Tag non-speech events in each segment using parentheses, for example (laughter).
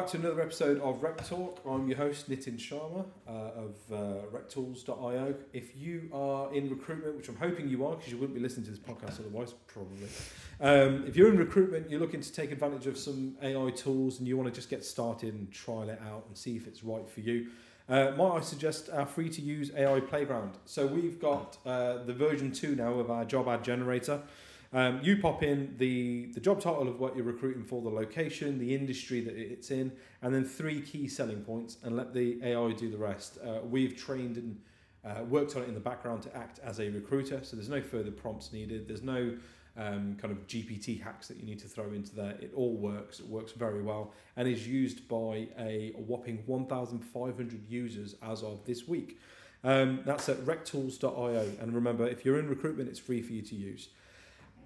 Back to another episode of Rec Talk. I'm your host Nitin Sharma uh, of uh, RecTools.io. If you are in recruitment, which I'm hoping you are, because you wouldn't be listening to this podcast otherwise, probably. Um, if you're in recruitment, you're looking to take advantage of some AI tools, and you want to just get started and trial it out and see if it's right for you. Uh, might I suggest our free to use AI playground? So we've got uh, the version two now of our job ad generator. Um, you pop in the, the job title of what you're recruiting for, the location, the industry that it's in, and then three key selling points, and let the AI do the rest. Uh, we've trained and uh, worked on it in the background to act as a recruiter, so there's no further prompts needed. There's no um, kind of GPT hacks that you need to throw into there. It all works. It works very well and is used by a whopping 1,500 users as of this week. Um, that's at rectools.io. And remember, if you're in recruitment, it's free for you to use.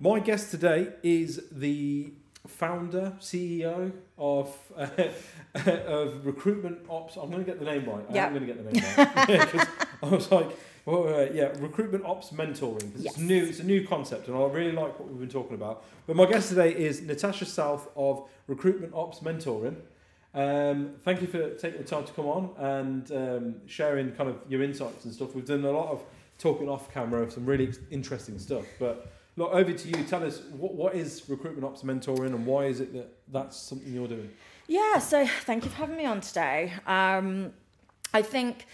My guest today is the founder, CEO of uh, (laughs) of Recruitment Ops. I'm going to get the name right. Yep. I'm going to get the name right (laughs) because I was like, well, uh, yeah, Recruitment Ops mentoring. 'cause Yes. It's new. It's a new concept, and I really like what we've been talking about. But my guest today is Natasha South of Recruitment Ops Mentoring. Um, thank you for taking the time to come on and um, sharing kind of your insights and stuff. We've done a lot of talking off camera of some really interesting stuff. But look, over to you. Tell us what, what is recruitment ops mentoring and why is it that that's something you're doing? Yeah, so thank you for having me on today. Um, I think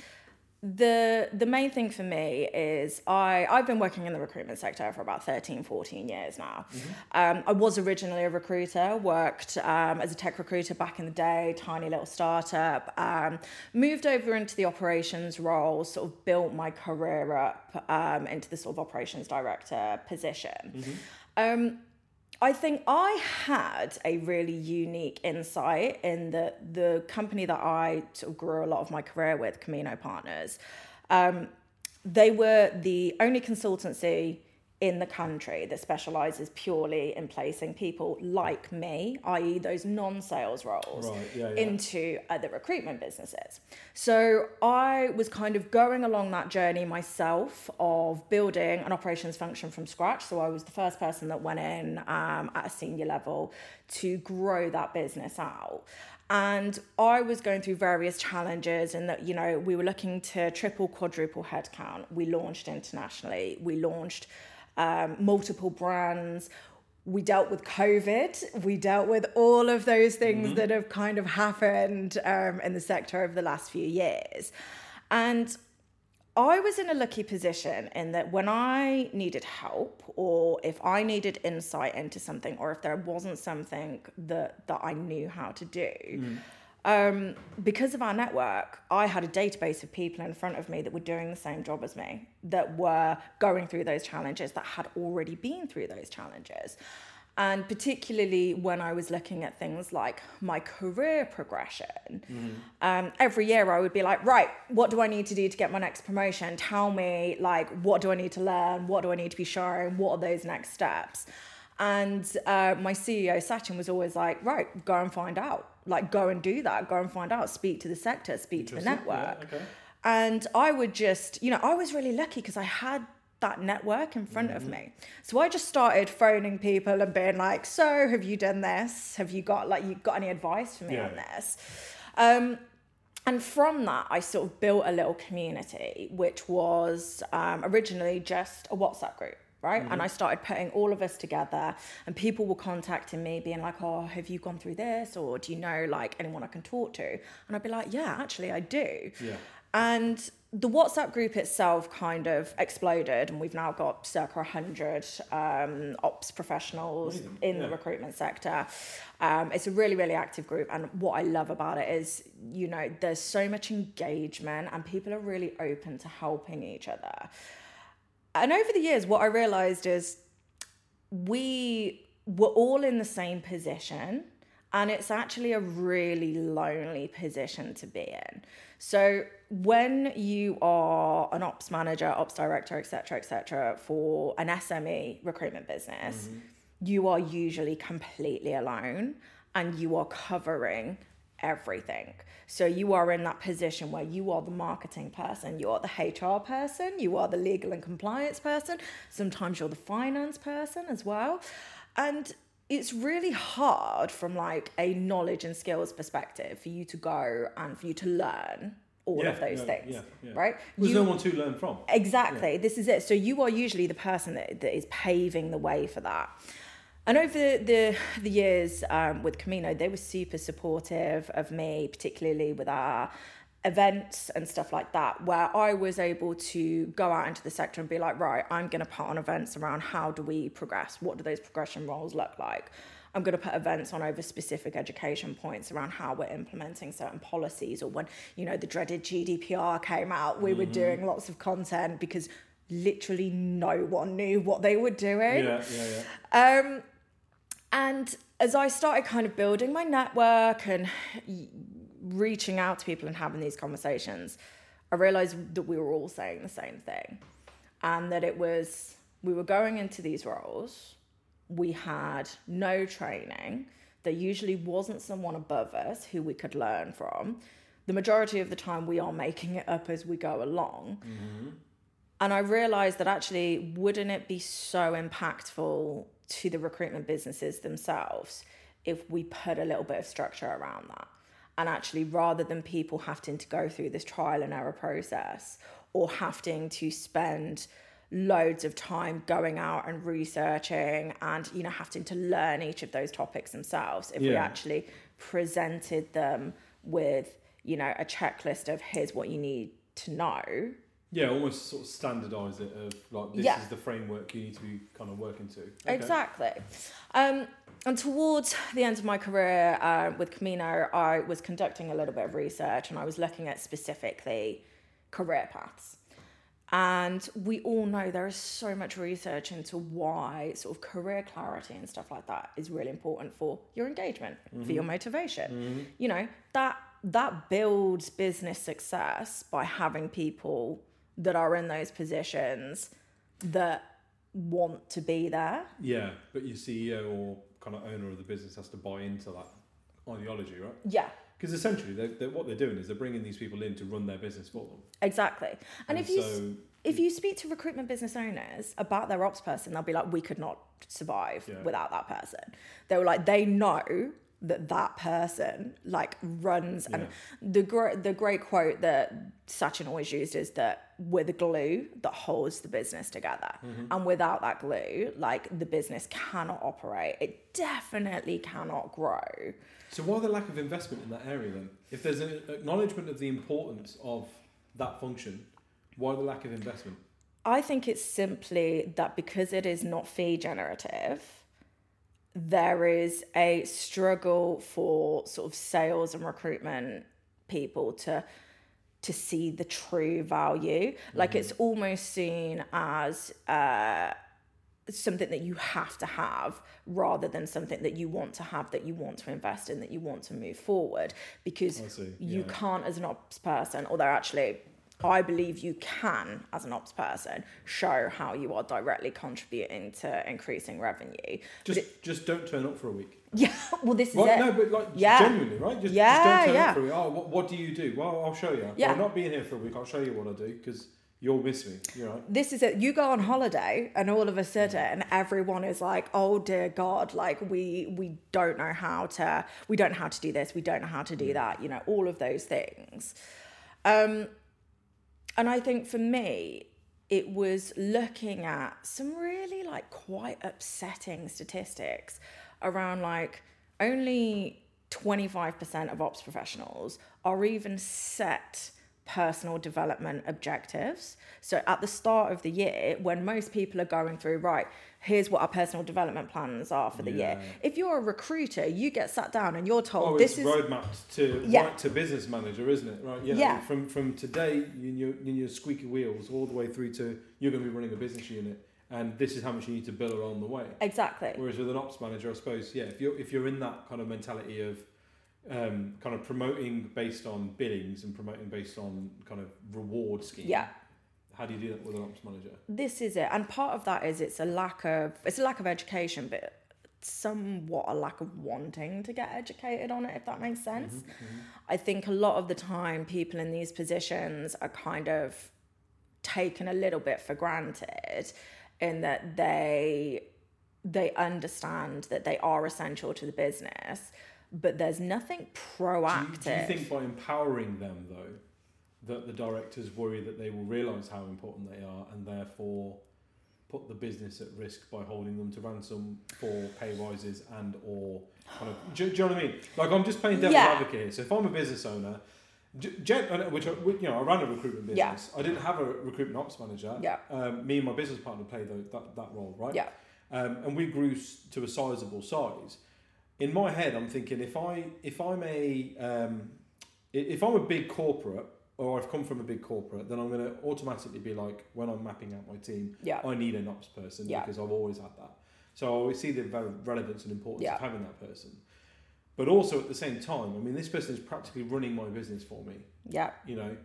the the main thing for me is I I've been working in the recruitment sector for about 13 14 years now. Um, I was originally a recruiter, worked um, as a tech recruiter back in the day, tiny little startup. Um, moved over into the operations role, sort of built my career up um, into the sort of operations director position. Um, I think I had a really unique insight in that the company that I sort of grew a lot of my career with, Camino Partners, um, they were the only consultancy in the country that specializes purely in placing people like me, i.e., those non sales roles, Right, yeah, yeah. into other recruitment businesses. So I was kind of going along that journey myself of building an operations function from scratch. So I was the first person that went in um, at a senior level to grow that business out. And I was going through various challenges, and that, you know, we were looking to triple, quadruple headcount. We launched internationally, we launched um, multiple brands. We dealt with COVID. We dealt with all of those things that have kind of happened um, in the sector over the last few years. And I was in a lucky position in that when I needed help, or if I needed insight into something, or if there wasn't something that that I knew how to do, um, because of our network, I had a database of people in front of me that were doing the same job as me, that were going through those challenges, that had already been through those challenges. And particularly when I was looking at things like my career progression, um, every year I would be like, right, what do I need to do to get my next promotion? Tell me, like, what do I need to learn? What do I need to be showing? What are those next steps? And uh, my CEO, Sachin, was always like, right, go and find out. Like, go and do that. Go and find out. Speak to the sector, speak to the Interesting. Yeah, network. okay. And I would just, you know, I was really lucky because I had that network in front of me. So I just started phoning people and being like, so have you done this? Have you got like you got any advice for me Yeah. on this? Um, and from that, I sort of built a little community, which was um, originally just a WhatsApp group, right? And I started putting all of us together, and people were contacting me, being like, "Oh, have you gone through this, or do you know like anyone I can talk to?" And I'd be like, "Yeah, actually, I do." Yeah. And the WhatsApp group itself kind of exploded, and we've now got circa 100 um, ops professionals in yeah. the recruitment sector. Um, it's a really, really active group, and what I love about it is, you know, there's so much engagement, and people are really open to helping each other. And over the years, what I realized is we were all in the same position and it's actually a really lonely position to be in. So when you are an ops manager ops director etc etc for an sme recruitment business mm-hmm. you are usually completely alone and you are covering everything. So you are in that position where you are the marketing person, you are the HR person, you are the legal and compliance person, sometimes you're the finance person as well. And it's really hard from like a knowledge and skills perspective for you to go and for you to learn all Yeah, of those no, things, yeah, yeah. right? There's You- no one to learn from. Exactly. This is it. So you are usually the person that, that is paving the way for that. And over the the, the years um, with Camino, they were super supportive of me, particularly with our events and stuff like that, where I was able to go out into the sector and be like, right, I'm going to put on events around how do we progress? What do those progression roles look like? I'm going to put events on over specific education points around how we're implementing certain policies. Or when, you know, the dreaded GDPR came out, we were doing lots of content because literally no one knew what they were doing. Yeah, yeah, yeah. Um, and as I started kind of building my network and reaching out to people and having these conversations, I realized that we were all saying the same thing. And that it was, we were going into these roles, we had no training. There usually wasn't someone above us who we could learn from. The majority of the time, we are making it up as we go along. Mm-hmm. And I realized that actually, wouldn't it be so impactful to the recruitment businesses themselves if we put a little bit of structure around that? And actually, rather than people having to go through this trial and error process or having to spend loads of time going out and researching and you know having to learn each of those topics themselves if we actually presented them with you know a checklist of here's what you need to know Yeah, almost sort of standardise it of like this Yeah. is the framework you need to be kind of working to. Okay. Exactly. Um, and towards the end of my career uh, with Camino, I was conducting a little bit of research and I was looking at specifically career paths. And we all know there is so much research into why sort of career clarity and stuff like that is really important for your engagement, for your motivation. You know, that that builds business success by having people that are in those positions that want to be there. Yeah, but your CEO or kind of owner of the business has to buy into that ideology, right? Yeah, Because essentially, they're, they're, what they're doing is they're bringing these people in to run their business for them. exactly. And, if you so, if you speak to recruitment business owners about their ops person, they'll be like, "We could not survive Yeah. without that person." They were like, they know that that person like runs and the the great quote that Sachin always used is that we're the glue that holds the business together mm-hmm. and without that glue like the business cannot operate it definitely cannot grow so why the lack of investment in that area then? If there's an acknowledgement of the importance of that function, why the lack of investment? I think it's simply that because it is not fee generative, there is a struggle for sort of sales and recruitment people to to see the true value. Like it's almost seen as uh, something that you have to have rather than something that you want to have, that you want to invest in, that you want to move forward. Because see, you can't, as an ops person, although actually, I believe you can, as an ops person, show how you are directly contributing to increasing revenue. Just it- just don't turn up for a week. (laughs) yeah, well, this is Right, it. no, but like Yeah. genuinely, right? Just, Yeah, just don't turn yeah. up for a week. Oh, what, what do you do? Well, I'll show you. Yeah. Well, not being here for a week, I'll show you what I do because you'll miss me. You're right. this is it. You go on holiday, and all of a sudden, everyone is like, "Oh dear God! Like we we don't know how to we don't know how to do this. We don't know how to do that. You know, all of those things." Um, and I think for me, it was looking at some really like quite upsetting statistics around like only 25% of ops professionals are even set personal development objectives. So at the start of the year, when most people are going through, right, here's what our personal development plans are for the year. If you're a recruiter, you get sat down and you're told Oh, this is roadmapped to Yeah. right to business manager, isn't it? Right. You know, Yeah. From from today in your in your squeaky wheels all the way through to you're going to be running a business unit, and this is how much you need to bill along the way. exactly. Whereas with an ops manager, I suppose, yeah, if you're if you're in that kind of mentality of um, kind of promoting based on billings and promoting based on kind of reward scheme, Yeah. how do you do that with an ops manager? this is it and part of that is it's a lack of it's a lack of education but somewhat a lack of wanting to get educated on it if that makes sense i think a lot of the time people in these positions are kind of taken a little bit for granted in that they they understand that they are essential to the business, but there's nothing Do you, proactive. do you think by empowering them though, that the directors worry that they will realise how important they are and therefore put the business at risk by holding them to ransom for pay rises and or kind of do, do you know what I mean? Like I'm just playing devil's Yeah. advocate here. So if I'm a business owner, Jen, uh, which I, you know I ran a recruitment Yeah. business. I didn't have a recruitment ops manager. Yeah. Um, me and my business partner played that that role, right? Yeah. um, and we grew to a sizable size. In my head, I'm thinking if I if I'm a um, if I'm a big corporate or I've come from a big corporate, then I'm going to automatically be like when I'm mapping out my team, Yeah. I need an ops person Yeah. because I've always had that. So I always see the relevance and importance Yeah. of having that person. But also at the same time, I mean, this person is practically running my business for me. Yeah. You know,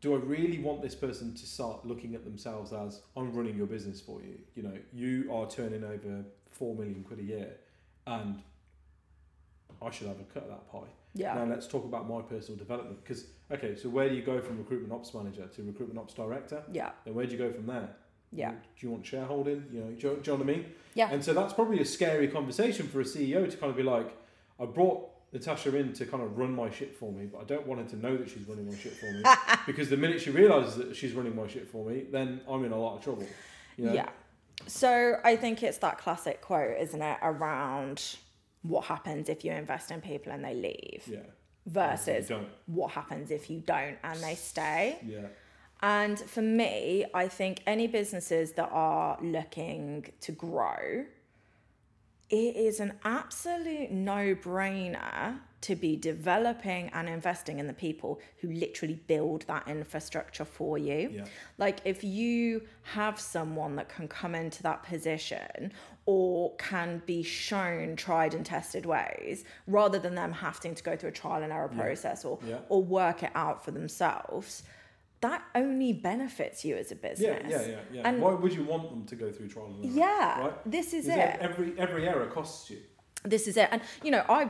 do I really want this person to start looking at themselves as I'm running your business for you? You know, you are turning over four million quid a year, and I should have a cut of that pie. Yeah. Now let's talk about my personal development because okay, so where do you go from recruitment ops manager to recruitment ops director? Yeah. Then where do you go from there? Yeah. Do you want shareholding? You know, do you, do you know what I mean? Yeah. And so that's probably a scary conversation for a CEO to kind of be like, I brought Natasha in to kind of run my shit for me, but I don't want her to know that she's running my shit for me (laughs) because the minute she realizes that she's running my shit for me, then I'm in a lot of trouble. You know? Yeah. So I think it's that classic quote, isn't it, around what happens if you invest in people and they leave Yeah. versus what happens if you don't and they stay. Yeah. And for me, I think any businesses that are looking to grow, it is an absolute no brainer to be developing and investing in the people who literally build that infrastructure for you. Yeah. Like, if you have someone that can come into that position or can be shown tried and tested ways rather than them having to go through a trial and error process or, Yeah. or work it out for themselves, that only benefits you as a business. yeah, yeah, yeah. And- Why would you want them to go through trial and error? Yeah, Right? this is it. Every every error costs you. this is it and you know i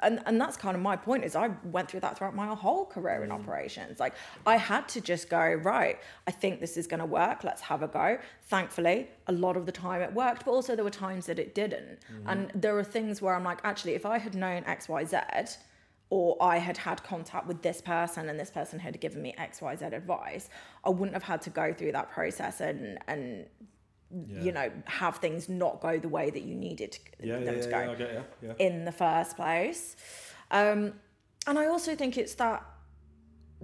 and, and that's kind of my point is i went through that throughout my whole career in mm. operations. Like i had to just go right i think this is going to work let's have a go. Thankfully a lot of the time it worked but also there were times that it didn't. Mm-hmm. And there are things where i'm like actually if i had known xyz or I had had contact with this person and this person had given me XYZ advice, I wouldn't have had to go through that process and, and Yeah. you know, have things not go the way that you needed to, Yeah, them yeah, to go yeah, I get. Yeah. in the first place. Um, and I also think it's that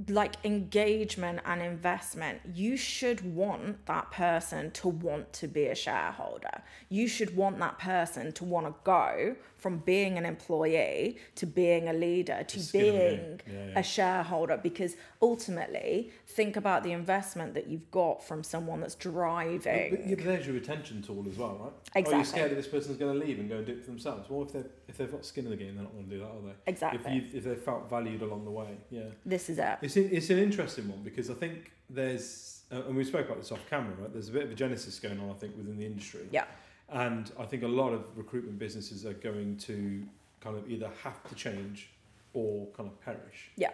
like engagement and investment. You should want that person to want to be a shareholder. You should want that person to want to go from being an employee to being a leader to the being Yeah, yeah. a shareholder because ultimately think about the investment that you've got from someone that's driving But, yeah, but there's your retention tool as well, right? Oh, Exactly. you're scared that this person's going to leave and go and do it for themselves. Well, if they if they've got skin in the game, they're not going to do that, are they? Exactly. If you if they felt valued along the way, yeah. this is it It's in, it's an interesting one because I think there's uh, and we spoke about this off camera, right? There's a bit of a genesis going on, I think, within the industry. Yeah. And I think a lot of recruitment businesses are going to kind of either have to change or kind of perish. Yeah.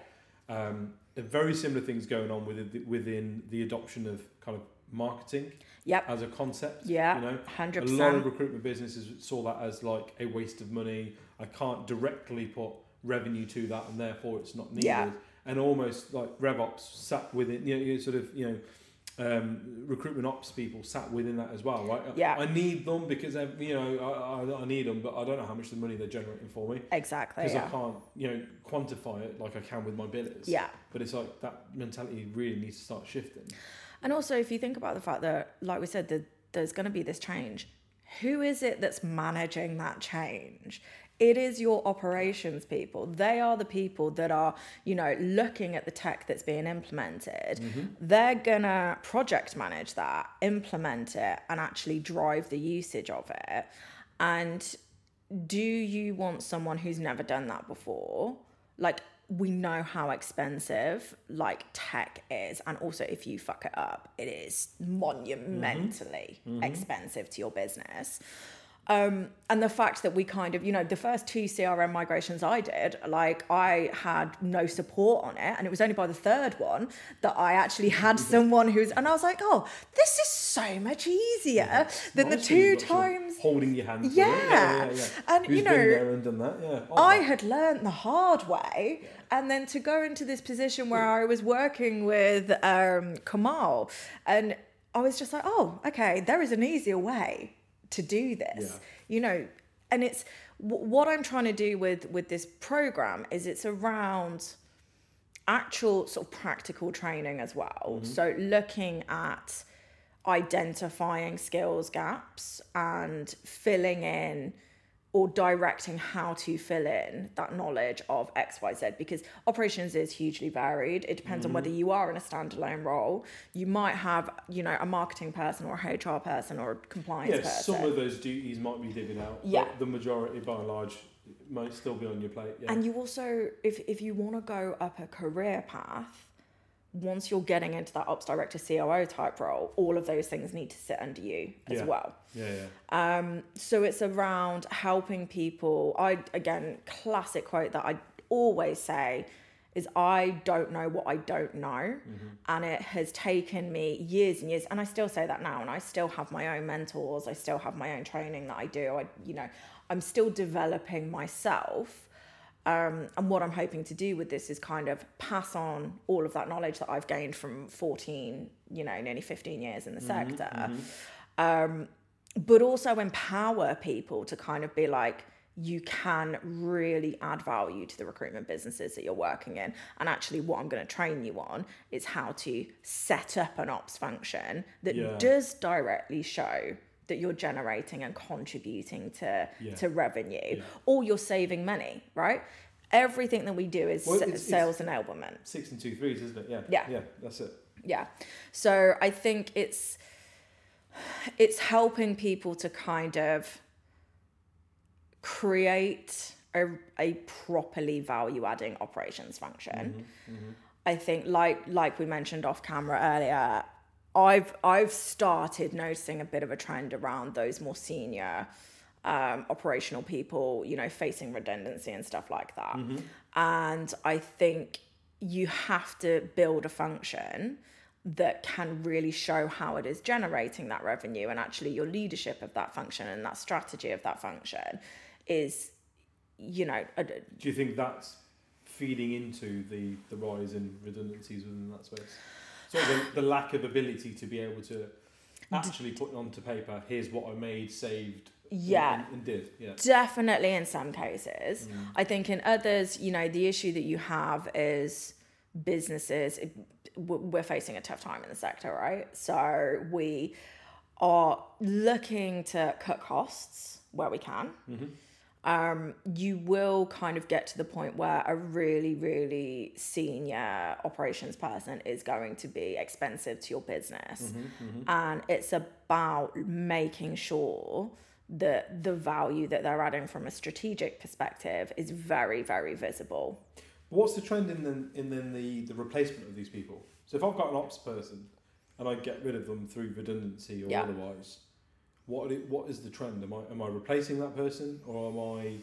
Um, very similar things going on within the, within the adoption of kind of marketing yep as a concept. yeah You know, 100% a lot of recruitment businesses saw that as like a waste of money. I can't directly put revenue to that, and therefore it's not needed. Yeah. And almost like RevOps sat within, you know, you sort of, you know, um, recruitment ops people sat within that as well, right? Yeah. I need them because you know I, I, I need them, but I don't know how much the money they're generating for me exactly because yeah. I can't, you know, quantify it like I can with my billers. yeah But it's like that mentality really needs to start shifting. And also, if you think about the fact that, like we said, that there's going to be this change, who is it that's managing that change? It is your operations people. They are the people that are, you know, looking at the tech that's being implemented. Mm-hmm. They're going to project manage that, implement it, and actually drive the usage of it. And do you want someone who's never done that before? Like, we know how expensive like tech is, and also if you fuck it up, it is mm-hmm. monumentally mm-hmm. expensive to your business. Um, and the fact that we kind of, you know, the first two CRM migrations I did, like I had no support on it. And it was only by the third one that I actually had someone who's, and I was like, oh, this is so much easier yeah. than the two times. Holding your hand. Yeah. yeah, yeah, yeah. And, Who's you know, been there and done that? Yeah. Oh, I had learned the hard way. And then to go into this position where I was working with um, Kamal, and I was just like, oh, okay, there is an easier way to do this yeah. you know and it's what i'm trying to do with with this program is it's around actual sort of practical training as well mm-hmm. so looking at identifying skills gaps and filling in or directing how to fill in that knowledge of XYZ because operations is hugely varied. It depends mm-hmm. on whether mm-hmm. you are in a standalone role. You might have, you know, a marketing person or a HR person or a compliance yeah, person. Some of those duties might be divvied out. Yeah. the majority by and large might still be on your plate. Yeah. And you also if if you want to go up a career path, once you're getting into that ops director COO type role, all of those things need to sit under you as yeah. well. Yeah, yeah. Um, so it's around helping people. I again, classic quote that I always say is I don't know what I don't know. Mm-hmm. And it has taken me years and years. And I still say that now. And I still have my own mentors. I still have my own training that I do. I, you know, I'm still developing myself um, and what I'm hoping to do with this is kind of pass on all of that knowledge that I've gained from 14, you know, nearly 15 years in the mm-hmm, sector. Mm-hmm. Um, but also empower people to kind of be like, you can really add value to the recruitment businesses that you're working in. And actually, what I'm going to train you on is how to set up an ops function that yeah. does directly show that you're generating and contributing to yeah. to revenue yeah. or you're saving money right everything that we do is well, it's, sales it's enablement. six and two threes isn't it? Yeah. Yeah. Yeah that's it. Yeah. So i think it's it's helping people to kind of create a, a properly value adding operations function. Mm-hmm, mm-hmm. i think like like we mentioned off camera earlier I've I've started noticing a bit of a trend around those more senior um, operational people, you know, facing redundancy and stuff like that. Mm-hmm. And I think you have to build a function that can really show how it is generating that revenue and actually your leadership of that function and that strategy of that function is you know a, do you think that's feeding into the the rise in redundancies within that space of the, the lack of ability to be able to actually put onto paper, here's what I made, saved, yeah and, and, did yeah definitely in some cases mm. i think in others you know the issue that you have is businesses we're facing a tough time in the sector right so we are looking to cut costs where we can mm-hmm um, you will kind of get to the point where a really, really senior operations person is going to be expensive to your business. Mm-hmm, mm-hmm. And it's about making sure that the value that they're adding from a strategic perspective is very, very visible. What's the trend in the, in then the, the replacement of these people? So if I've got an ops person and I get rid of them through redundancy or yeah. otherwise, what what is the trend? Am I am I replacing that person or am I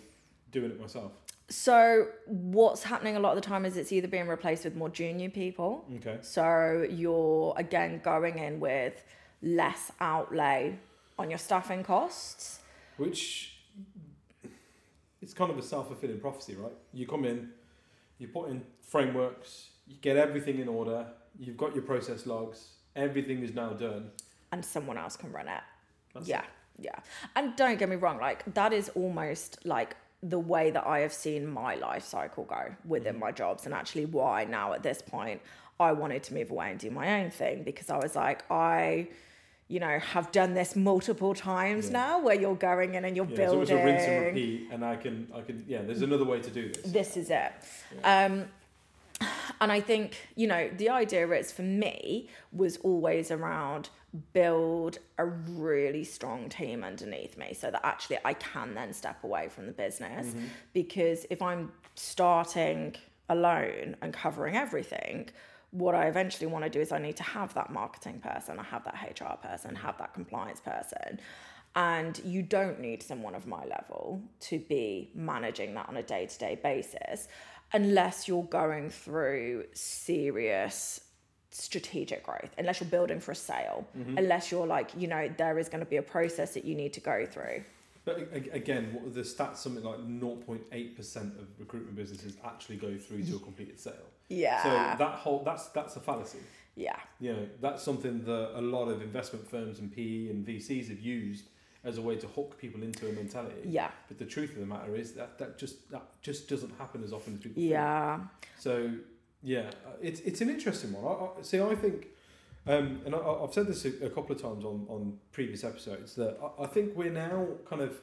doing it myself? So what's happening a lot of the time is it's either being replaced with more junior people. Okay. So you're again going in with less outlay on your staffing costs. Which it's kind of a self fulfilling prophecy, right? You come in, you put in frameworks, you get everything in order, you've got your process logs, everything is now done. And someone else can run it. That's yeah, it. yeah. And don't get me wrong, like that is almost like the way that I have seen my life cycle go within mm. my jobs, and actually why now at this point I wanted to move away and do my own thing because I was like, I you know, have done this multiple times yeah. now where you're going in and you're yeah, building. So it's a rinse and repeat, and I can, I can, yeah. There's another way to do this. This is it. Yeah. Um, and I think you know the idea is for me was always around build a really strong team underneath me so that actually I can then step away from the business mm-hmm. because if I'm starting alone and covering everything what I eventually want to do is I need to have that marketing person I have that HR person have that compliance person And you don't need someone of my level to be managing that on a day to day basis unless you're going through serious strategic growth, unless you're building for a sale, mm-hmm. unless you're like, you know, there is going to be a process that you need to go through. But again, what the stats something like 0.8% of recruitment businesses actually go through to a completed sale. Yeah. So that whole that's that's a fallacy. yeah. You know, that's something that a lot of investment firms and PE and VCs have used as a way to hook people into a mentality. Yeah. But the truth of the matter is that that just that just doesn't happen as often as people think. Yeah. So yeah, it's it's an interesting one. I, I see. I think, um, and I, I've said this a, a couple of times on on previous episodes that I, I think we're now kind of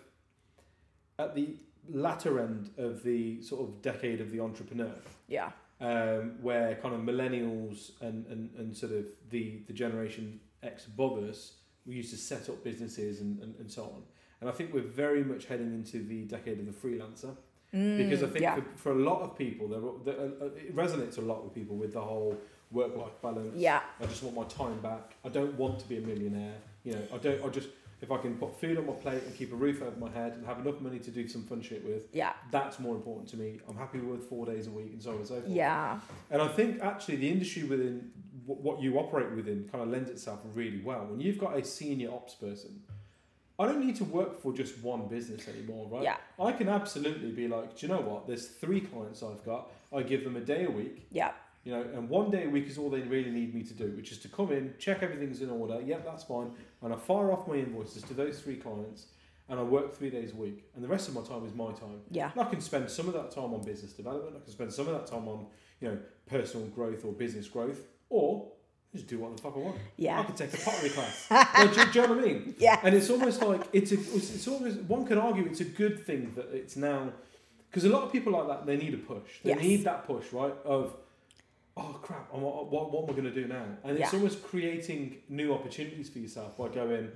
at the latter end of the sort of decade of the entrepreneur, Yeah. um, where kind of millennials and, and, and sort of the the generation X above us, we used to set up businesses and, and, and so on. And I think we're very much heading into the decade of the freelancer because I Mm, think yeah. for, for a lot of people, there, there, uh, it resonates a lot with people with the whole work-life balance. Yeah. I just want my time back. I don't want to be a millionaire. You know, I don't. I just if I can put food on my plate and keep a roof over my head and have enough money to do some fun shit with, Yeah. that's more important to me. I'm happy with four days a week and so on and so forth. Yeah. And I think actually the industry within what you operate within kind of lends itself really well. When you've got a senior ops person, I don't need to work for just one business anymore, right? Yeah. I can absolutely be like, do you know what? There's three clients I've got. I give them a day a week, Yeah. You know, and one day a week is all they really need me to do, which is to come in, check everything's in order. Yep, that's fine. And I fire off my invoices to those three clients, and I work three days a week. And the rest of my time is my time. Yeah. And I can spend some of that time on business development. I can spend some of that time on, you know, personal growth or business growth, or just do what the fuck I want. Yeah. I could take a pottery (laughs) class. Like, do, do you know what I mean? Yeah. And it's almost like it's a, it's, it's almost one could argue it's a good thing that it's now because a lot of people like that they need a push. They Yes. need that push, right? Of oh crap, what, what, what am I going to do now? And it's Yeah. almost creating new opportunities for yourself by going.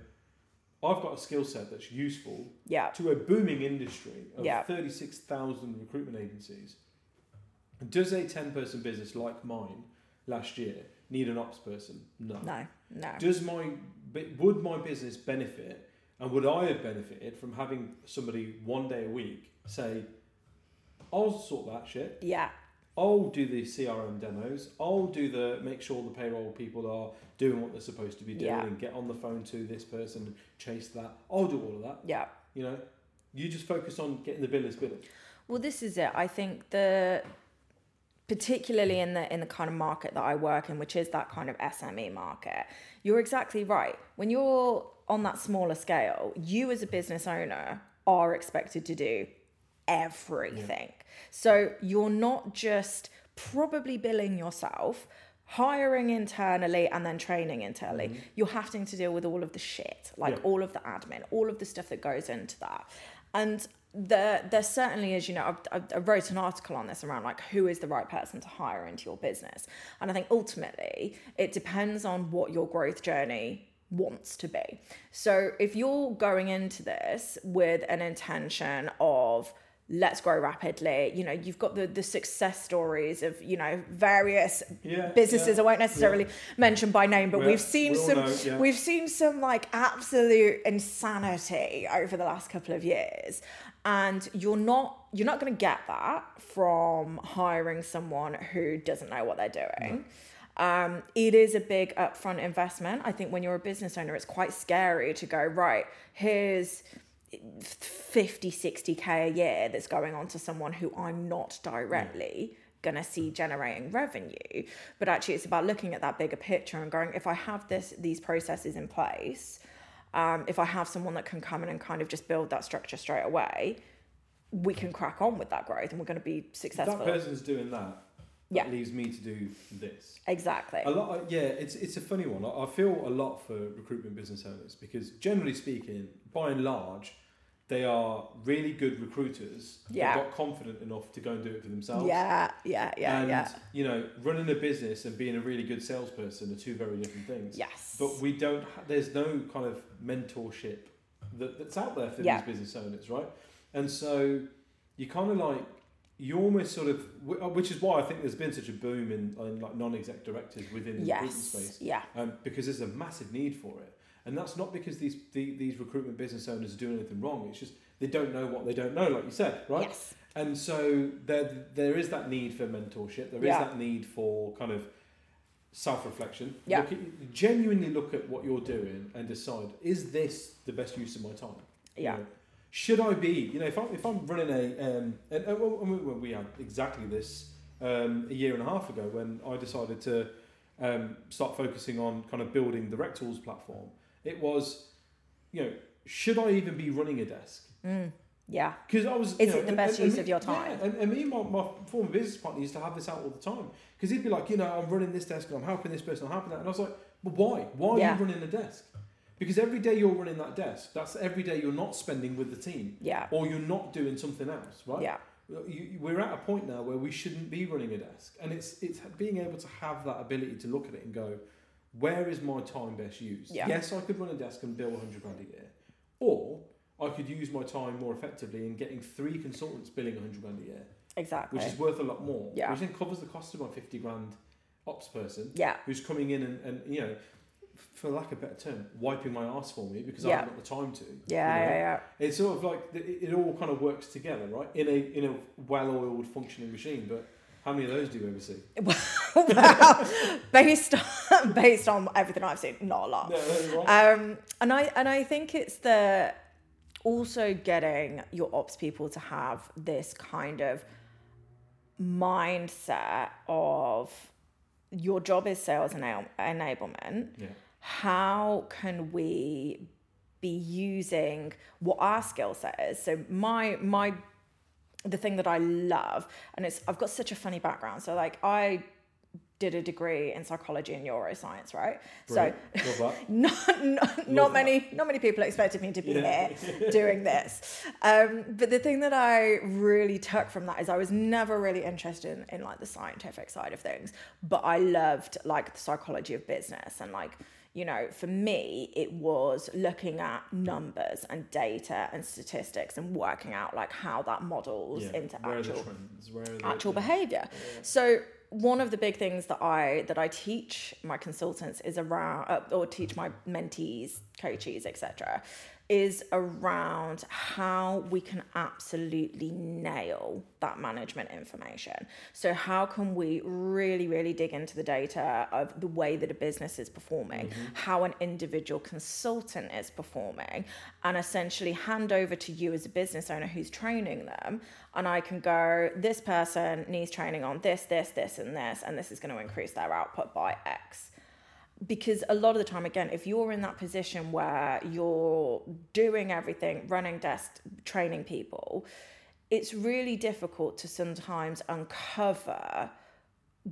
I've got a skill set that's useful Yeah. to a booming industry of Yeah. 36,000 recruitment agencies. Does a 10 person business like mine last year need an ops person? No. No. No. Does my would my business benefit and would I have benefited from having somebody one day a week say, I'll sort that shit. Yeah. I'll do the CRM demos. I'll do the make sure the payroll people are doing what they're supposed to be doing Yeah. and get on the phone to this person, chase that. I'll do all of that. Yeah. You know, you just focus on getting the billers billing. Well, this is it. I think the particularly in the in the kind of market that I work in, which is that kind of SME market, you're exactly right. When you're on that smaller scale, you as a business owner are expected to do everything. So you're not just probably billing yourself, hiring internally and then training internally. Mm-hmm. You're having to deal with all of the shit, like Yeah. all of the admin, all of the stuff that goes into that. And there, there certainly is, you know, I, I wrote an article on this around like who is the right person to hire into your business. And I think ultimately it depends on what your growth journey wants to be. So if you're going into this with an intention of let's grow rapidly, you know, you've got the the success stories of, you know, various Yeah, businesses yeah, I won't necessarily mention by name, but We- we've seen some know, yeah. we've seen some like absolute insanity over the last couple of years. And you're not you're not gonna get that from hiring someone who doesn't know what they're doing. Um, it is a big upfront investment. I think when you're a business owner, it's quite scary to go, right, here's 50, 60K a year that's going on to someone who I'm not directly going to see generating revenue. But actually, it's about looking at that bigger picture and going, if I have this these processes in place, um, if I have someone that can come in and kind of just build that structure straight away, we can crack on with that growth and we're going to be successful If that person's doing that, Yeah. that leaves me to do this. exactly. A lot, yeah, it's it's a funny one. I I feel a lot for recruitment business owners because generally speaking, by and large, they are really good recruiters. Yeah. They've got confident enough to go and do it for themselves. Yeah, yeah, yeah, and yeah. you know, running a business and being a really good salesperson are two very different things. Yes. But we don't. Ha- there's no kind of mentorship that, that's out there for Yeah. these business owners, right? And so you kind of like you almost sort of, uh, which is why I think there's been such a boom in, in like non-exec directors within the recruitment yes. space, Yeah. um, because there's a massive need for it. And that's not because these the, these recruitment business owners are doing anything wrong. It's just they don't know what they don't know, like you said, right? Yes. And so there there is that need for mentorship. There is Yeah. that need for kind of self reflection. Yeah. Look at, genuinely look at what you're doing and decide: is this the best use of my time? You Yeah. know, should I be? You know, if I'm if I'm running a um, and, and well, we- we had exactly this um, a year and a half ago when I decided to um, start focusing on kind of building the Rec Tools platform. It was, you know, should I even be running a desk? Mm. Yeah. Because I was. Is you it the best and- use of your time? Yeah, and, and me and my, my former business partner used to have this out all the time. Because he'd be like, you know, I'm running this desk and I'm helping this person, I'm helping that. And I was like, but why? Why are Yeah. you running a desk? Because every day you're running that desk, that's every day you're not spending with the team Yeah. or you're not doing something else, right? Yeah. You, we're at a point now where we shouldn't be running a desk. And it's, it's being able to have that ability to look at it and go, where is my time best used? Yeah. Yes, I could run a desk and bill 100 grand a year. Or I could use my time more effectively in getting three consultants billing 100 grand a year, Exactly. which is worth a lot more. Yeah. Which then covers the cost of my 50 grand ops person yeah. who's coming in and, and you know, for lack of a better term, wiping my ass for me because I haven't got the time to. Yeah. you know? Yeah. Yeah. It's sort of like it, it all kind of works together, right? In a in a well-oiled functioning machine. But how many of those do you ever see? (laughs) well, based on based on everything I've seen, not a lot. No, no. Um, and I and I think it's the also getting your ops people to have this kind of mindset of your job is sales enab- enablement. yeah. How can we be using what our skill set is? So my my the thing that I love, and it's I've got such a funny background. So like I did a degree in psychology and neuroscience, right? Brilliant. So (laughs) not not, not many not many people expected me to be Yeah. here (laughs) doing this. Um, but the thing that I really took from that is I was never really interested in, in like the scientific side of things, but I loved like the psychology of business and like you know, for me, it was looking at numbers and data and statistics and working out like how that models Yeah. into Where actual trends? Where are the actual yeah. behavior. So one of the big things that I that I teach my consultants is around uh, or teach my mentees, coaches, etc. is around how we can absolutely nail that management information. So how can we really really dig into the data of the way that a business is performing, mm-hmm. how an individual consultant is performing and essentially hand over to you as a business owner who's training them and I can go, this person needs training on this, this, this, and this, and this is going to increase their output by X. Because a lot of the time, again, if you're in that position where you're doing everything, running desk, training people, it's really difficult to sometimes uncover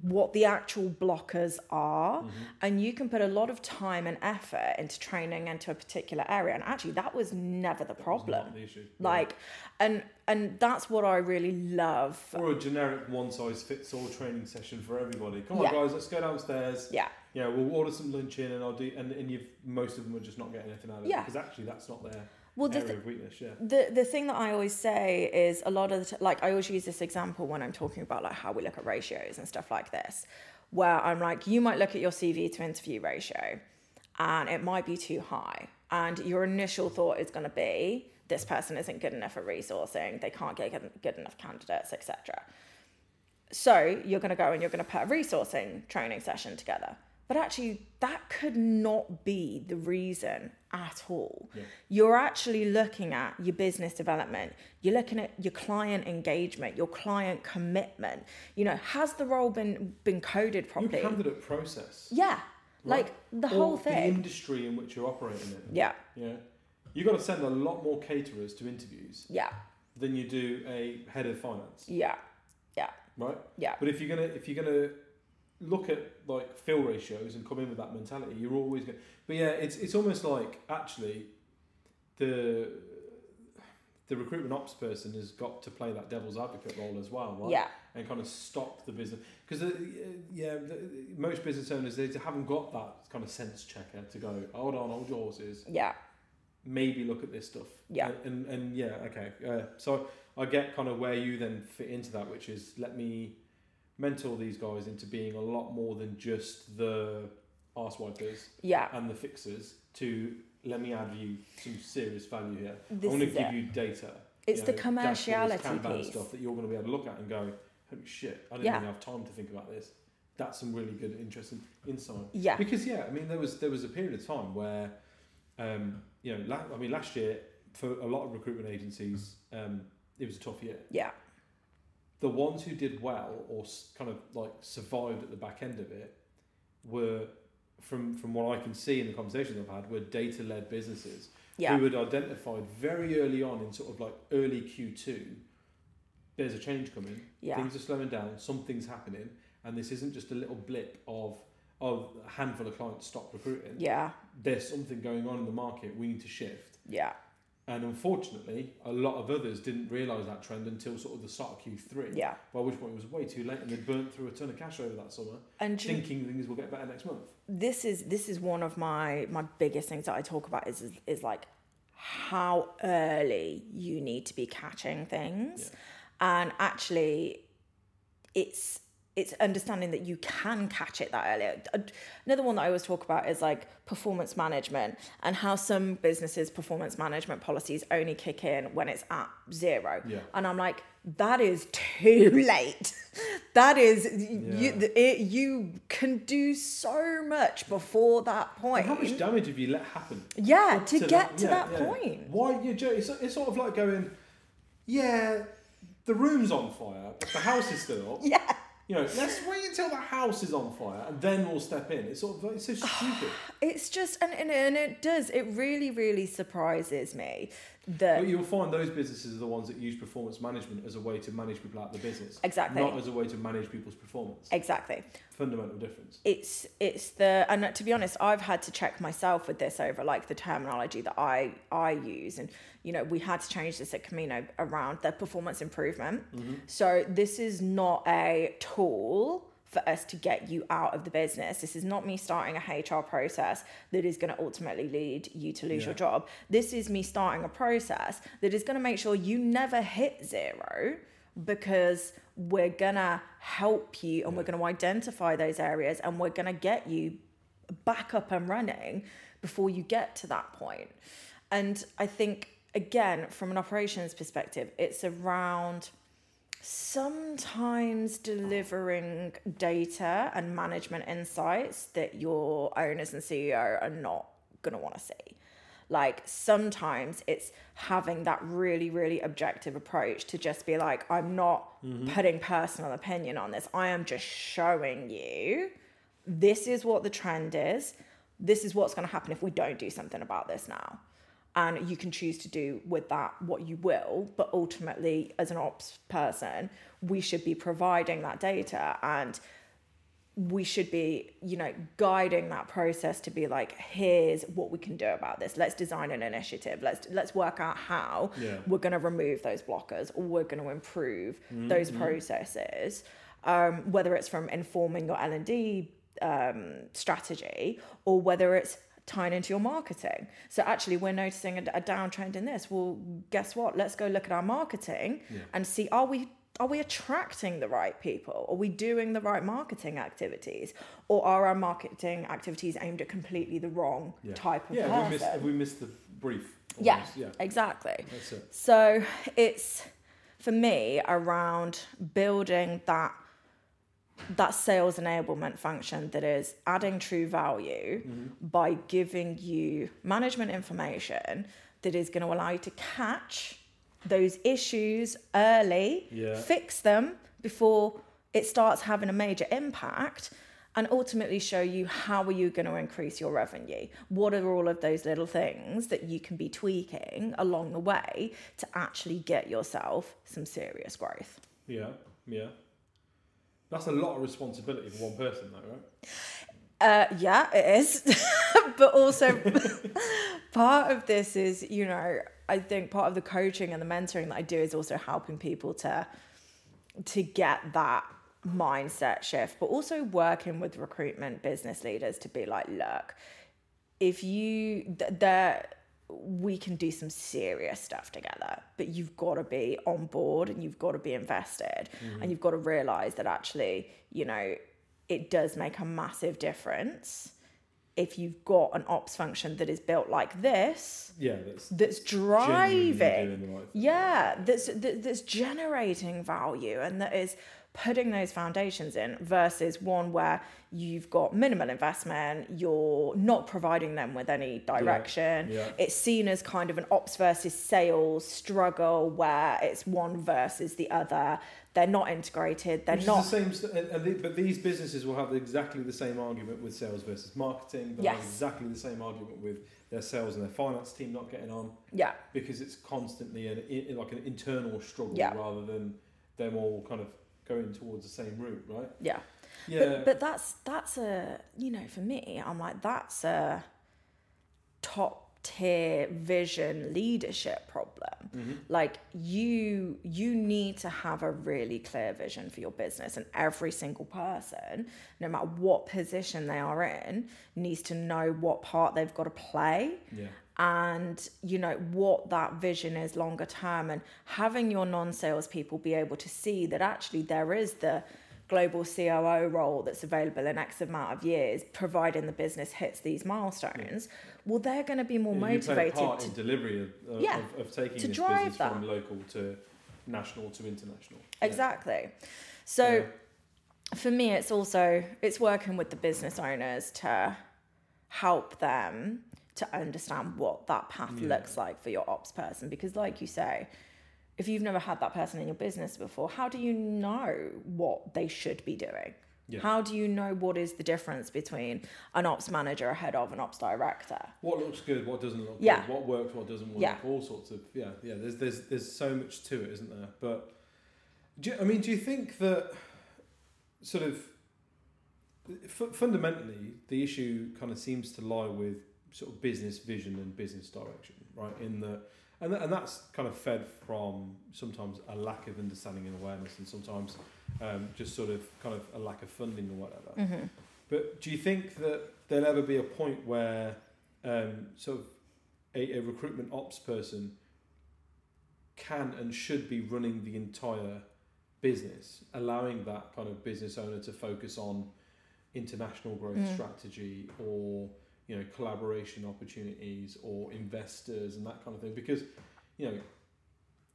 what the actual blockers are mm-hmm. and you can put a lot of time and effort into training into a particular area and actually that was never the problem the issue. like and and that's what i really love Or a generic one size fits all training session for everybody. Come on, Yeah. guys, let's go downstairs. yeah Yeah, we'll order some lunch in, and I'll do. And, and you've most of them are just not getting anything out of it Yeah. because actually that's not their well the, area th- of weakness. Yeah. the the thing that I always say is a lot of the t- like I always use this example when I'm talking about like how we look at ratios and stuff like this, where I'm like you might look at your CV to interview ratio, and it might be too high, and your initial thought is going to be this person isn't good enough at resourcing, they can't get good, good enough candidates, etc. So you're going to go and you're going to put a resourcing training session together. But actually, that could not be the reason at all. Yeah. You're actually looking at your business development. You're looking at your client engagement, your client commitment. You know, has the role been been coded Your properly? candidate process. Yeah, right? like the Or whole thing. The industry in which you're operating in. Yeah, Yeah. You've got to send a lot more caterers to interviews yeah, than you do a head of finance, Yeah. yeah, right? yeah, But if you're gonna if you're gonna look at like fill ratios and come in with that mentality, you're always going. But yeah, it's it's almost like actually the the recruitment ops person has got to play that devil's advocate role as well, right? yeah, And kind of stop the business because uh, yeah, the, most business owners they haven't got that kind of sense checker to go. Hold on, hold your horses. yeah, Maybe look at this stuff. Yeah. And and, and yeah, okay. Uh, so I get kind of where you then fit into that, which is let me mentor these guys into being a lot more than just the arsewipers Yeah. and the fixers to let me add you some serious value here. This I want to give it. you data. It's you the know, dashboards, commerciality piece. stuff that you're going to be able to look at and go, holy shit, I didn't Yeah. even have time to think about this. That's some really good, interesting insight. Yeah. Because yeah, I mean, there was there was a period of time where, um, you know, la- I mean, last year for a lot of recruitment agencies, um, it was a tough year. Yeah. The ones who did well or kind of like survived at the back end of it were, from from what I can see in the conversations I've had, were data led businesses Yeah. who had identified very early on in sort of like early Q2, there's a change coming. Yeah. Things are slowing down. Something's happening, and this isn't just a little blip of of a handful of clients stop recruiting. Yeah. There's something going on in the market. We need to shift. Yeah. And unfortunately, a lot of others didn't realise that trend until sort of the start of Q3. Yeah. By which point it was way too late, and they burnt through a ton of cash over that summer, And thinking things will get better next month. this is this is one of my my biggest things that I talk about is is, is like how early you need to be catching things and actually it's it's understanding that you can catch it that early. Uh, another one that I always talk about is like performance management and how some businesses' performance management policies only kick in when it's at zero. Yeah. And I'm like, that is too (laughs) late. That is you. It, you can do so much before that point. And how much damage have you let happen? yeah, to, to get that- to yeah, that yeah. point. Why you? It's, it's sort of like going, yeah, the room's on fire, but the house is still up. (laughs) Yeah. You know, let's wait until the house is on fire and then we'll step in. It's sort of it's so ah, stupid. It's just and, and and it does. It really, really surprises me that But you'll find those businesses are the ones that use performance management as a way to manage people out of the business, exactly, not as a way to manage people's performance. exactly. Fundamental difference. it's it's the and to be honest i've had to check myself with this over like the terminology that i i use and you know we had to change this at camino around the performance improvement. Mm-hmm. So this is not a tool for us to get you out of the business. This is not me starting a hr process that is going to ultimately lead you to lose your job. This is me starting a process that is going to make sure you never hit zero because we're gonna help you and we're gonna identify those areas and we're gonna get you back up and running before you get to that point. And I think, again, from an operations perspective, it's around sometimes delivering data and management insights that your owners and CEO are not going to want to see. Like sometimes it's having that really, really objective approach to just be like, I'm not mm-hmm. putting personal opinion on this. I am just showing you this is what the trend is. This is what's going to happen if we don't do something about this now. And you can choose to do with that what you will. But ultimately, as an ops person, we should be providing that data and we should be, you know, guiding that process to be like, here's what we can do about this. Let's design an initiative. Let's let's work out how Yeah. we're going to remove those blockers or we're going to improve those processes. Um, whether it's from informing your L and D um, strategy or whether it's tying into your marketing. So actually, we're noticing a, a downtrend in this. Well, guess what? Let's go look at our marketing Yeah. and see are we are we attracting the right people? Are we doing the right marketing activities? Or are our marketing activities aimed at completely the wrong Yeah. type of Yeah, have we, missed, have we missed the brief? Yeah. Yeah, Exactly. that's it. So it's for me around building that that sales enablement function that is adding true value mm-hmm. by giving you management information that is going to allow you to catch those issues early, Yeah. fix them before it starts having a major impact and ultimately show you how are you going to increase your revenue what are all of those little things that you can be tweaking along the way to actually get yourself some serious growth Yeah, yeah. That's a lot of responsibility for one person, though, right? Uh, yeah, it is. (laughs) but also, (laughs) part of this is, you know, I think part of the coaching and the mentoring that I do is also helping people to to get that mindset shift, but also working with recruitment business leaders to be like, look, if you th- there we can do some serious stuff together but you've got to be on board and you've got to be invested. And you've got to realize that actually you know it does make a massive difference if you've got an ops function that is built like this, Yeah, that's that's driving. right yeah that's that, that's generating value and that is putting those foundations in versus one where you've got minimal investment you're not providing them with any direction yeah. it's seen as kind of an ops versus sales struggle where it's one versus the other they're not integrated they're Which not the same, st- and, and the, but these businesses will have exactly the same argument with sales versus marketing. They'll have Yes. exactly the same argument with their sales and their finance team not getting on yeah because it's constantly an, like an internal struggle Yeah. rather than them all kind of going towards the same route, right? yeah Yeah, But, but that's that's a you know for me I'm like that's a top tier vision leadership problem. Mhm. like you you need to have a really clear vision for your business and every single person no matter what position they are in needs to know what part they've got to play yeah, and you know what that vision is longer term and having your non-sales people be able to see that actually there is the global COO role that's available in X amount of years, providing the business hits these milestones, well, they're going to be more Yeah, you motivated part to in delivery of, of, Yeah, of, of taking to this drive business that. from local to national to international. Yeah. exactly. So Yeah. for me, it's also it's working with the business owners to help them to understand what that path Yeah. looks like for your ops person because like you say if you've never had that person in your business before how do you know what they should be doing Yeah. how do you know what is the difference between an ops manager a head of an ops director What looks good, what doesn't look Yeah. good, what works, what doesn't work, Yeah. all sorts of yeah, yeah. There's there's there's so much to it, isn't there? But do you, I mean, do you think that sort of f- fundamentally the issue kind of seems to lie with sort of business vision and business direction, right? In the and, th- and that's kind of fed from sometimes a lack of understanding and awareness, and sometimes um, just sort of kind of a lack of funding or whatever. mm-hmm. But do you think that there'll ever be a point where um, sort of a, a recruitment ops person can and should be running the entire business, allowing that kind of business owner to focus on international growth Mm. strategy or you know collaboration opportunities or investors and that kind of thing? Because you know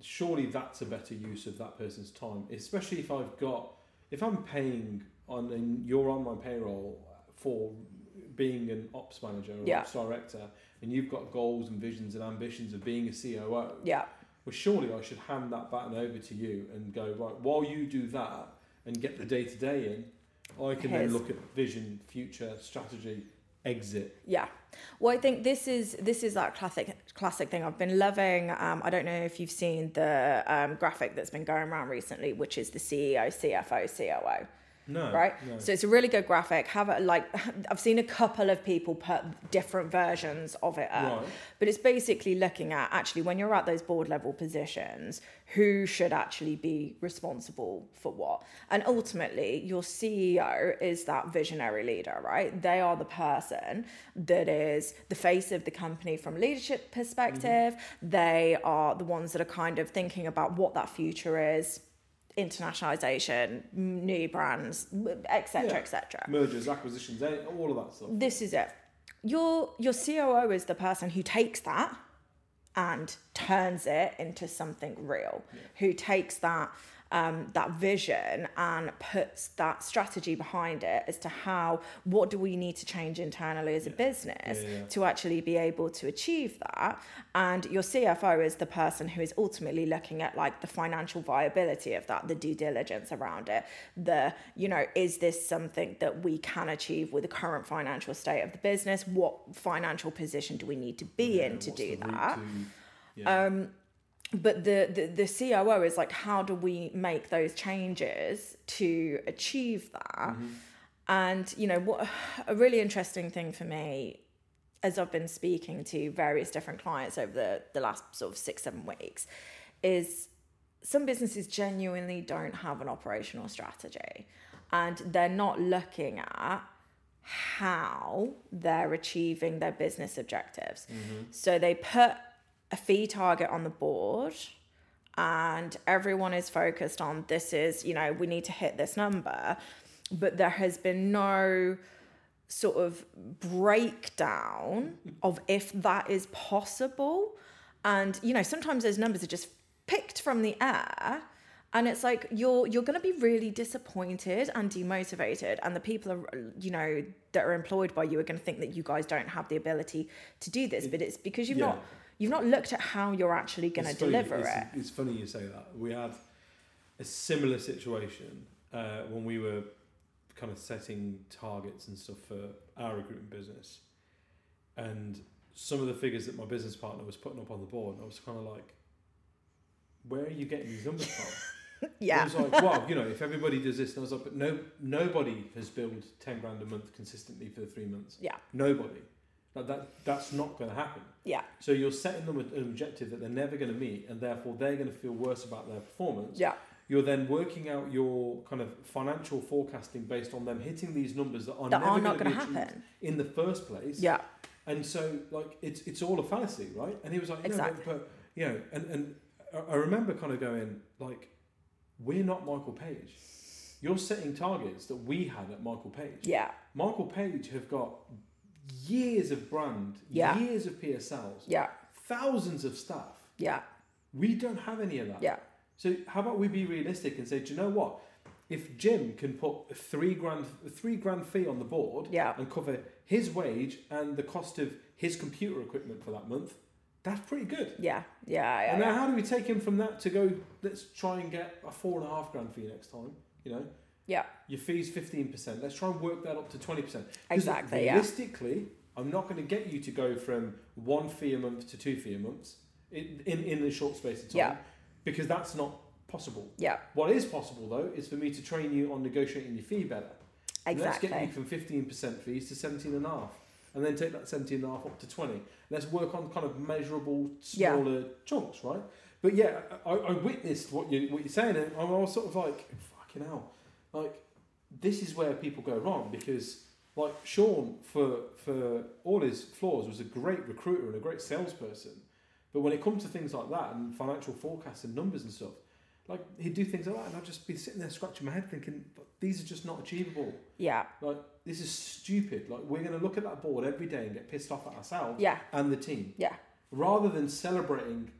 surely that's a better use of that person's time, especially if I've got if I'm paying on and you're on my payroll for being an ops manager or Yeah. ops director and you've got goals and visions and ambitions of being a COO, yeah well surely I should hand that baton over to you and go, right, while you do that and get the day to day in, I can Here's- then look at vision, future, strategy, exit. Yeah. Well, I think this is this is that classic classic thing. I've been loving. Um, I don't know if you've seen the um, graphic that's been going around recently, which is the CEO, CFO, COO. No. right? No. So it's a really good graphic. Have it like (laughs) I've seen a couple of people put different versions of it up, Right. but it's basically looking at actually when you're at those board level positions, who should actually be responsible for what, and ultimately your CEO is that visionary leader, right? They are the person that is the face of the company from leadership perspective. Mm-hmm. They are the ones that are kind of thinking about what that future is internationalization, new brands, etc., Yeah. etc. Mergers, acquisitions, eh, all of that stuff. This is it. Your your COO is the person who takes that and turns it into something real. Who takes that um, that vision and puts that strategy behind it as to how what do we need to change internally as a business Yeah, yeah. to actually be able to achieve that? And your CFO is the person who is ultimately looking at like the financial viability of that the due diligence around it the you know is this something that we can achieve with the current financial state of the business? What financial position do we need to be in to do that? to- um, but the, the the COO is like, how do we make those changes to achieve that? Mm-hmm. And you know what? A really interesting thing for me, as I've been speaking to various different clients over the the last sort of six seven weeks, is some businesses genuinely don't have an operational strategy, and they're not looking at how they're achieving their business objectives. Mm-hmm. So they put a fee target on the board and everyone is focused on this is, you know, we need to hit this number, but there has been no sort of breakdown of if that is possible. And you know, sometimes those numbers are just picked from the air. And it's like you're you're going to be really disappointed and demotivated, and the people are you know that are employed by you are going to think that you guys don't have the ability to do this. But it's because you've Yeah. not you've not looked at how you're actually going to deliver it's, it. It's funny you say that. We had a similar situation uh, when we were kind of setting targets and stuff for our recruitment business, and some of the figures that my business partner was putting up on the board, I was kind of like, "Where are you getting these numbers from?" (laughs) Yeah. I was like, "Well, you know, if everybody does this," and I was like, "But no, nobody has billed ten grand a month consistently for three months. Yeah. Nobody." Like that, that's not going to happen. Yeah. So you're setting them an objective that they're never going to meet, and therefore they're going to feel worse about their performance. Yeah. You're then working out your kind of financial forecasting based on them hitting these numbers that are That never are not going to happen. in the first place. Yeah. And so, like, it's it's all a fallacy, right? And he was like, no, Exactly. but, but you know, and and I remember kind of going like, we're not Michael Page. You're setting targets that we had at Michael Page. Yeah. Michael Page have got years of brand, Yeah. years of PSLs, Yeah. thousands of staff. Yeah. We don't have any of that. Yeah. So how about we be realistic and say, do you know what? If Jim can put three grand, three grand fee on the board Yeah. and cover his wage and the cost of his computer equipment for that month, that's pretty good. Yeah. Yeah. Yeah. and now yeah. how do we take him from that to go? Let's try and get a four and a half grand fee next time. You know, Yeah. your fee's fifteen percent. Let's try and work that up to twenty percent. Exactly, yeah. Realistically, I'm not going to get you to go from one fee a month to two fee a month in in, in a short space of time Yeah. because that's not possible. Yeah. What is possible though is for me to train you on negotiating your fee better. And Let's get you from fifteen percent fees to seventeen and a half and a half, and then take that seventeen and a half up to twenty. Let's work on kind of measurable, Yeah. smaller chunks, right? But yeah, I, I witnessed what you what you're saying, and I was sort of like, fucking hell, like this is where people go wrong because like Sean for for all his flaws was a great recruiter and a great salesperson, but when it comes to things like that and financial forecasts and numbers and stuff, like he'd do things like that, and I'd just be sitting there scratching my head thinking, these are just not achievable. Yeah. Like this is stupid. Like we're going to look at that board every day and get pissed off at ourselves Yeah. and the team, Yeah. rather than celebrating.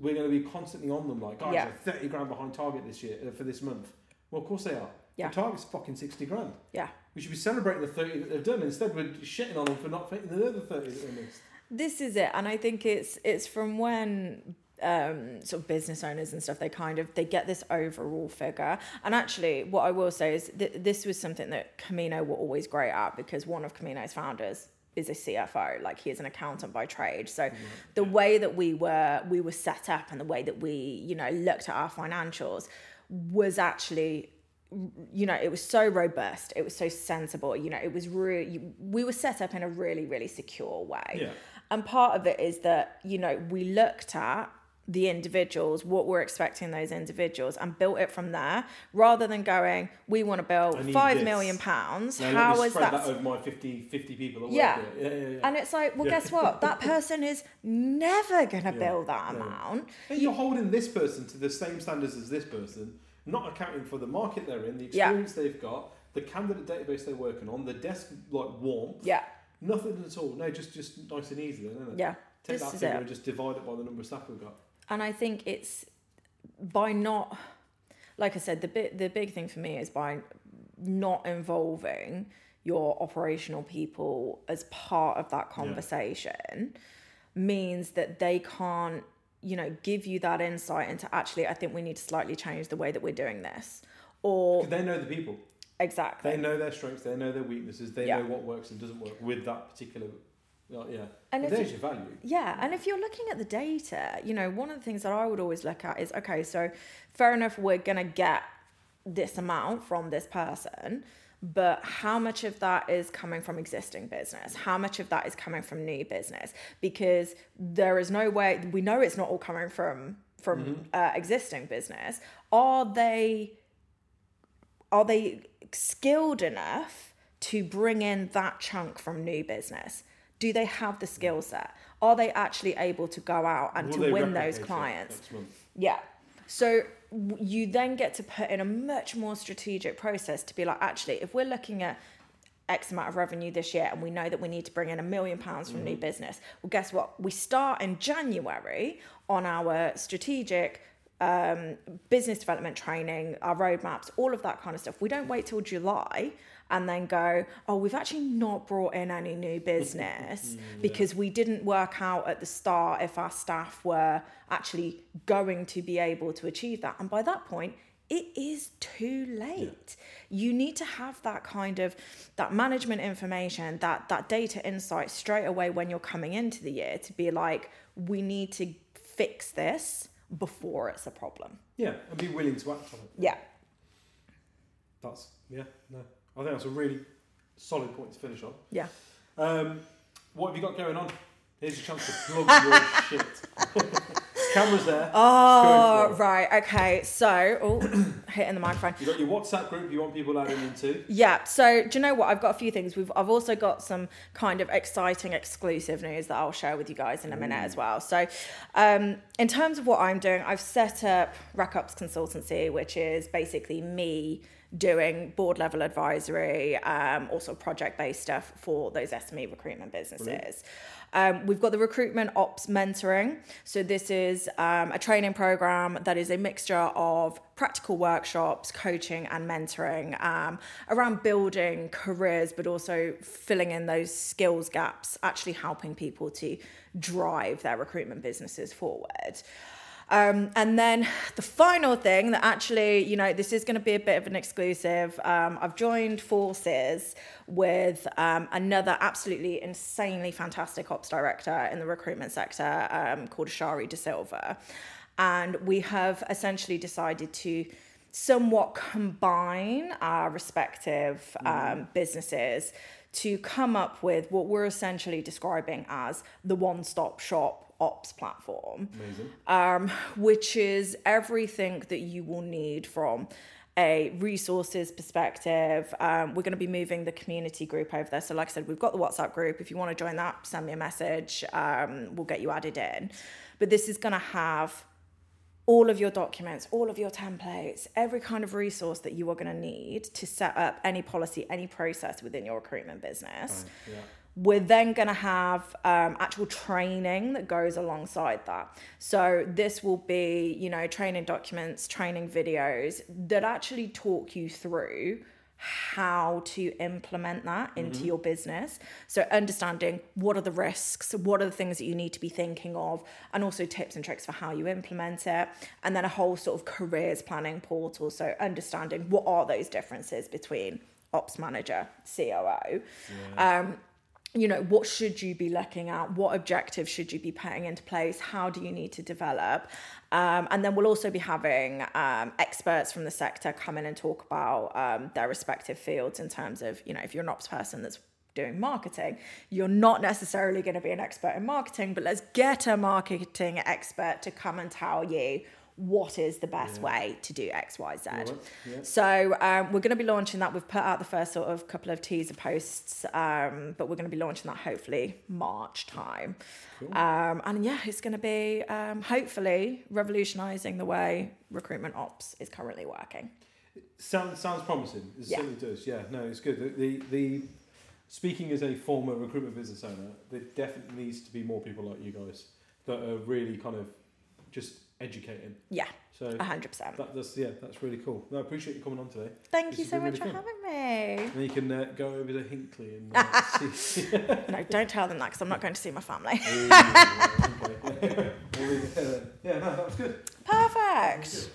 We're going to be constantly on them, like guys, Yeah. they're thirty grand behind target this year uh, for this month. Well, of course they are. Yeah. The target's fucking sixty grand. Yeah. We should be celebrating the thirty that they've done. Instead, we're shitting on them for not hitting the other thirty that they missed. This is it, and I think it's it's from when um, sort of business owners and stuff they kind of they get this overall figure. And actually, what I will say is that this was something that Camino were always great at because one of Camino's founders is a CFO, like he is an accountant by trade. So the way that we were we were set up and the way that we you know looked at our financials was actually you know it was so robust it was so sensible you know it was really we were set up in a really really secure way. Yeah. and part of it is that you know we looked at the individuals what we're expecting those individuals and built it from there rather than going we want to build five this. million pounds. Now, how me that that over my 50, 50 people Yeah. Yeah, yeah, yeah. and it's like well guess what? That person is never going to build that amount. Hey, you're holding this person to the same standards as this person, not accounting for the market they're in, the Yeah. experience they've got, the candidate database they're working on, the desk like warmth, yeah nothing at all. No, just just nice and easy, then, isn't it? yeah Take this that is figure it. and just divide it by the number of staff we've got. and I think it's by not, like I said, the bit the big thing for me is by not involving your operational people as part of that conversation means that they can't you know give you that insight into actually I think we need to slightly change the way that we're doing this Or they know the people. exactly They know their strengths. They know their weaknesses. They Yeah. know what works and doesn't work with that particular. like, yeah. And if There's your value. Yeah, and if you're looking at the data, you know, one of the things that I would always look at is okay, so fair enough, we're going to get this amount from this person, but how much of that is coming from existing business? How much of that is coming from new business? Because there is no way we know it's not all coming from from uh, existing business. Are they are they skilled enough to bring in that chunk from new business? Do they have the skill set? Are they actually able to go out and Will to win those clients? Yeah. So you then get to put in a much more strategic process to be like, actually, if we're looking at X amount of revenue this year and we know that we need to bring in a million pounds from new business. Well, guess what? We start in January on our strategic um, business development training, our roadmaps, all of that kind of stuff. We don't wait till July and then go, oh, we've actually not brought in any new business (laughs) mm, because we didn't work out at the start if our staff were actually going to be able to achieve that. And by that point, it is too late. You need to have that kind of that management information, that that data insight straight away when you're coming into the year to be like, we need to fix this before it's a problem. Yeah, and be willing to act on it. Yeah. That's yeah, no. I think that's a really solid point to finish on. Yeah. Um, what have you got going on? Here's your chance to plug your (laughs) shit. (laughs) Camera's there. Oh, Go for it. right. Okay. So, oh, (coughs) hitting the microphone. You got your WhatsApp group you want people adding into. Yeah. So, do you know what? I've got a few things. We've I've also got some kind of exciting exclusive news that I'll share with you guys in a minute as well. So, um, in terms of what I'm doing, I've set up RecOps Consultancy, which is basically me doing board level advisory, um, also project based stuff for those SME recruitment businesses. Um, we've got the recruitment ops mentoring. So, this is um, a training program that is a mixture of practical workshops, coaching, and mentoring um, around building careers, but also filling in those skills gaps, actually helping people to drive their recruitment businesses forward. Um, and then the final thing that actually, you know, this is going to be a bit of an exclusive. Um, I've joined forces with um, another absolutely insanely fantastic ops director in the recruitment sector um, called Shari De Silva. And we have essentially decided to somewhat combine our respective um, businesses to come up with what we're essentially describing as the one stop shop ops platform Amazing. um, which is everything that you will need from a resources perspective. Um, we're going to be moving the community group over there. So, like I said, we've got the WhatsApp group. If you want to join that, send me a message. Um, we'll get you added in. But this is going to have all of your documents, all of your templates, every kind of resource that you are going to need to set up any policy, any process within your recruitment business. Fine, Yeah. We're then going to have um, actual training that goes alongside that. So, this will be, you know, training documents, training videos that actually talk you through how to implement that into your business. So, understanding what are the risks, what are the things that you need to be thinking of, and also tips and tricks for how you implement it. And then a whole sort of careers planning portal. So, understanding what are those differences between ops manager, COO. Um, you know what should you be looking at? What objectives should you be putting into place? How do you need to develop? Um, and then we'll also be having um, experts from the sector come in and talk about um, their respective fields in terms of you know if you're an ops person that's doing marketing you're not necessarily going to be an expert in marketing but let's get a marketing expert to come and tell you what is the best way to do x y z yeah. so um, we're going to be launching that. We've put out the first sort of couple of teaser posts, um, but we're going to be launching that hopefully March time. Um, and yeah, it's going to be um, hopefully revolutionising the way recruitment ops is currently working. Sounds sounds promising. It Yeah. certainly does. Yeah, no, it's good. The, the the speaking as a former recruitment business owner, there definitely needs to be more people like you guys that are really kind of just educating. Yeah, So hundred percent. that, that's yeah, that's really cool. No, I appreciate you coming on today. Thank this you so much really for fun. having me. And you can uh, go over to Hinckley and uh, (laughs) see. (laughs) No, don't tell them that because I'm not going to see my family. (laughs) Ooh, okay. Well, we- yeah, no, that was good. Perfect.